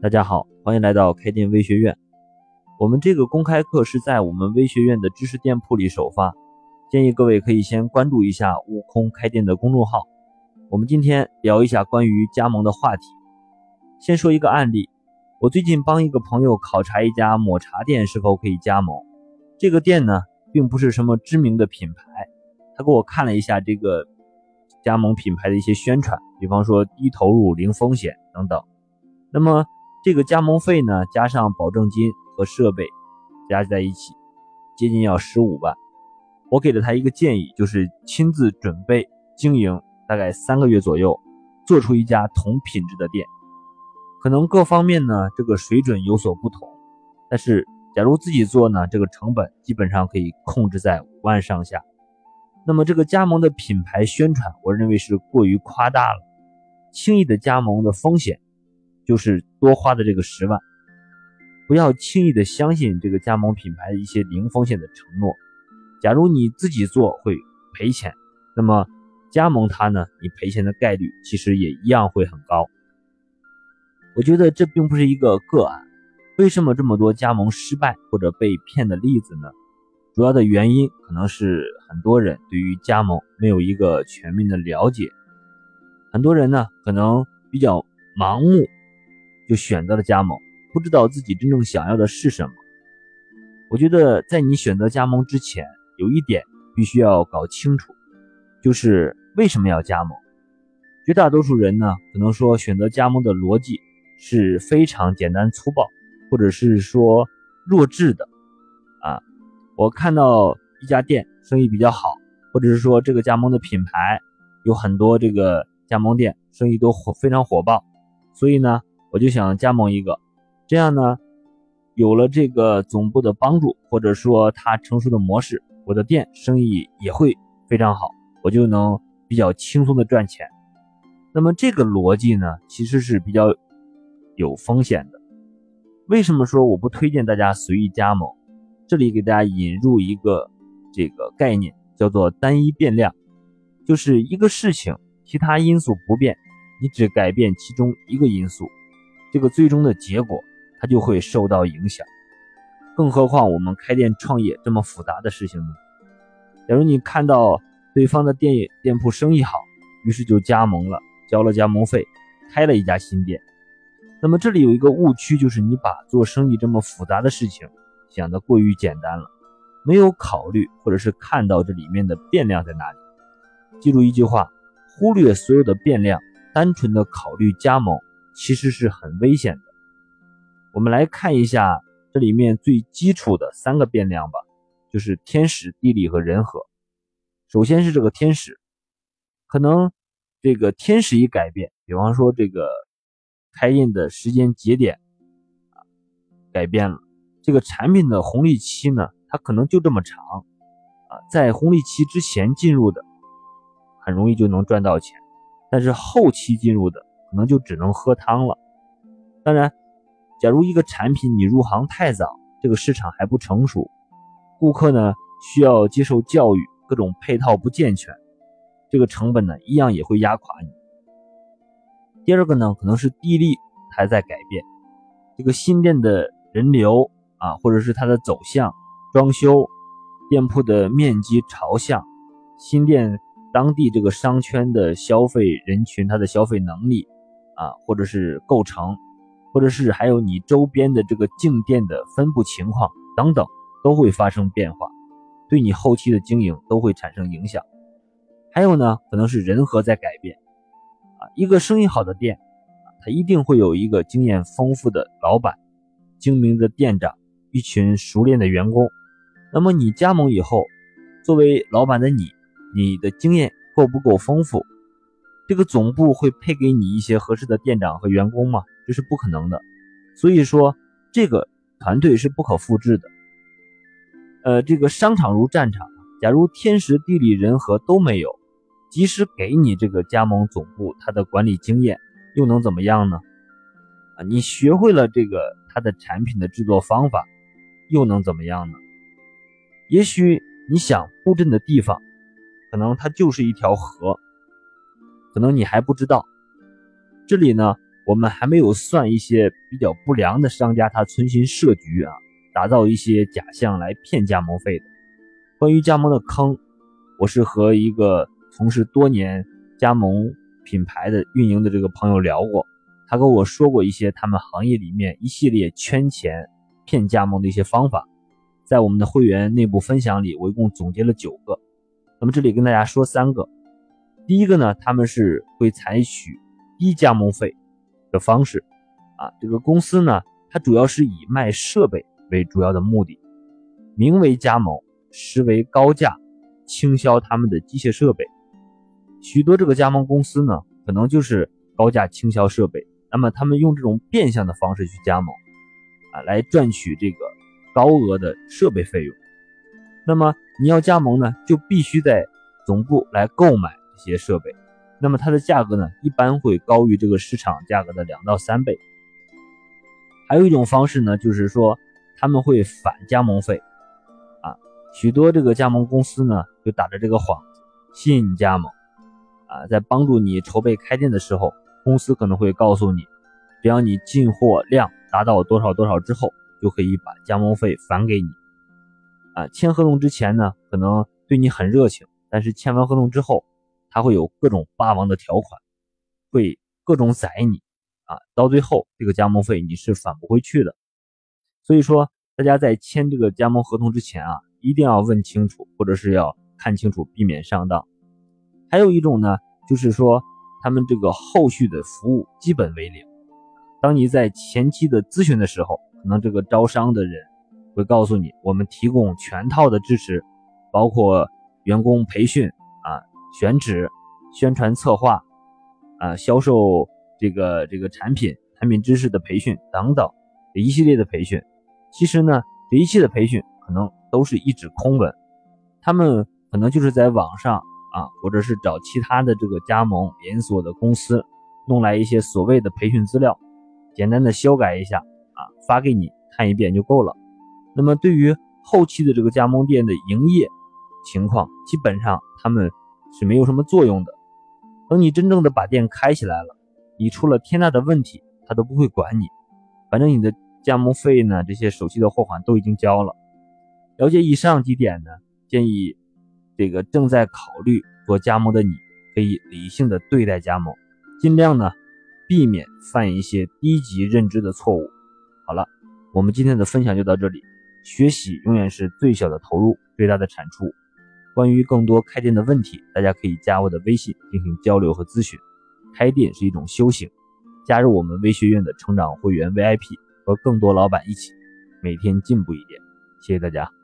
大家好，欢迎来到开店微学院。我们这个公开课是在我们微学院的知识店铺里首发，建议各位可以先关注一下悟空开店的公众号。我们今天聊一下关于加盟的话题。先说一个案例，我最近帮一个朋友考察一家抹茶店是否可以加盟。这个店呢，并不是什么知名的品牌，他给我看了一下这个加盟品牌的一些宣传。比方说低投入零风险等等，那么这个加盟费呢，加上保证金和设备，加在一起，接近要十五万。我给了他一个建议，就是亲自准备经营大概三个月左右，做出一家同品质的店。可能各方面呢，这个水准有所不同，但是假如自己做呢，这个成本基本上可以控制在五万上下。那么这个加盟的品牌宣传，我认为是过于夸大了。轻易的加盟的风险，就是多花的这个十万。不要轻易的相信这个加盟品牌的一些零风险的承诺。假如你自己做会赔钱，那么加盟它呢，你赔钱的概率其实也一样会很高。我觉得这并不是一个个案。为什么这么多加盟失败或者被骗的例子呢？主要的原因可能是很多人对于加盟没有一个全面的了解。很多人呢，可能比较盲目，就选择了加盟，不知道自己真正想要的是什么。我觉得在你选择加盟之前，有一点必须要搞清楚，就是为什么要加盟。绝大多数人呢，可能说选择加盟的逻辑是非常简单粗暴，或者是说弱智的。啊，我看到一家店生意比较好，或者是说这个加盟的品牌有很多这个。加盟店生意都火非常火爆，所以呢，我就想加盟一个，这样呢，有了这个总部的帮助，或者说它成熟的模式，我的店生意也会非常好，我就能比较轻松的赚钱。那么这个逻辑呢，其实是比较有风险的。为什么说我不推荐大家随意加盟？这里给大家引入一个这个概念，叫做单一变量，就是一个事情。其他因素不变，你只改变其中一个因素，这个最终的结果它就会受到影响。更何况我们开店创业这么复杂的事情呢？假如你看到对方的店店铺生意好，于是就加盟了，交了加盟费，开了一家新店。那么这里有一个误区，就是你把做生意这么复杂的事情想得过于简单了，没有考虑或者是看到这里面的变量在哪里。记住一句话。忽略所有的变量，单纯的考虑加盟，其实是很危险的。我们来看一下这里面最基础的三个变量吧，就是天时、地利和人和。首先是这个天时，可能这个天时一改变，比方说这个开印的时间节点啊改变了，这个产品的红利期呢，它可能就这么长啊，在红利期之前进入的。很容易就能赚到钱，但是后期进入的可能就只能喝汤了。当然，假如一个产品你入行太早，这个市场还不成熟，顾客呢需要接受教育，各种配套不健全，这个成本呢一样也会压垮你。第二个呢，可能是地利还在改变，这个新店的人流啊，或者是它的走向、装修、店铺的面积、朝向、新店。当地这个商圈的消费人群，它的消费能力啊，或者是构成，或者是还有你周边的这个进店的分布情况等等，都会发生变化，对你后期的经营都会产生影响。还有呢，可能是人和在改变啊，一个生意好的店，它一定会有一个经验丰富的老板、精明的店长、一群熟练的员工。那么你加盟以后，作为老板的你。你的经验够不够丰富？这个总部会配给你一些合适的店长和员工吗？这是不可能的。所以说，这个团队是不可复制的。呃，这个商场如战场，假如天时地利人和都没有，即使给你这个加盟总部他的管理经验，又能怎么样呢？啊，你学会了这个他的产品的制作方法，又能怎么样呢？也许你想布阵的地方。可能它就是一条河，可能你还不知道。这里呢，我们还没有算一些比较不良的商家，他存心设局啊，打造一些假象来骗加盟费的。关于加盟的坑，我是和一个从事多年加盟品牌的运营的这个朋友聊过，他跟我说过一些他们行业里面一系列圈钱骗加盟的一些方法，在我们的会员内部分享里，我一共总结了九个。那么这里跟大家说三个，第一个呢，他们是会采取低加盟费。的方式啊，这个公司呢，它主要是以卖设备为主要的目的，名为加盟，实为高价倾销他们的机械设备。许多这个加盟公司呢，可能就是高价倾销设备，那么他们用这种变相的方式去加盟啊，来赚取这个高额的设备费用。那么你要加盟呢，就必须在总部来购买些设备。那么它的价格呢，一般会高于这个市场价格的两到三倍。还有一种方式呢，就是说他们会返加盟费，啊，许多这个加盟公司呢，就打着这个幌子吸引加盟，啊，在帮助你筹备开店的时候，公司可能会告诉你，只要你进货量达到多少多少之后，就可以把加盟费返给你，啊，签合同之前呢，可能对你很热情，但是签完合同之后。他会有各种霸王的条款，会各种宰你啊！到最后，这个加盟费你是返不回去的。所以说，大家在签这个加盟合同之前啊，一定要问清楚，或者是要看清楚，避免上当。还有一种呢，就是说他们这个后续的服务基本为零。当你在前期的咨询的时候，可能这个招商的人会告诉你，我们提供全套的支持，包括员工培训。选址、宣传策划，啊，销售这个这个产品、产品知识的培训等等这一系列的培训，其实呢，这一切的培训可能都是一纸空文，他们可能就是在网上啊，或者是找其他的这个加盟连锁的公司弄来一些所谓的培训资料，简单的修改一下啊，发给你看一遍就够了。那么对于后期的这个加盟店的营业情况，基本上他们。是没有什么作用的。等你真正的把店开起来了，你出了天大的问题，他都不会管你。反正你的加盟费呢，这些手续的货款都已经交了。了解以上几点呢，建议这个正在考虑做加盟的你，可以理性的对待加盟，尽量呢避免犯一些低级认知的错误。好了，我们今天的分享就到这里。学习永远是最小的投入，最大的产出。关于更多开店的问题，大家可以加我的微信进行交流和咨询。开店是一种修行，加入我们微学院的成长会员 VIP，和更多老板一起每天进步一点。谢谢大家。